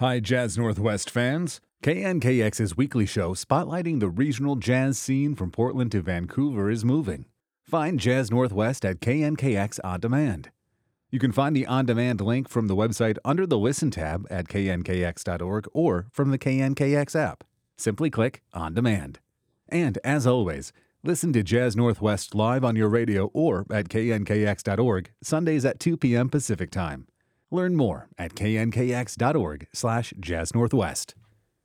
Hi, Jazz Northwest fans. KNKX's weekly show spotlighting the regional jazz scene from Portland to Vancouver is moving. Find Jazz Northwest at KNKX On Demand. You can find the on demand link from the website under the Listen tab at knkx.org or from the KNKX app. Simply click On Demand. And as always, listen to Jazz Northwest live on your radio or at knkx.org Sundays at 2 p.m. Pacific Time. Learn more at knkx.org slash jazznorthwest.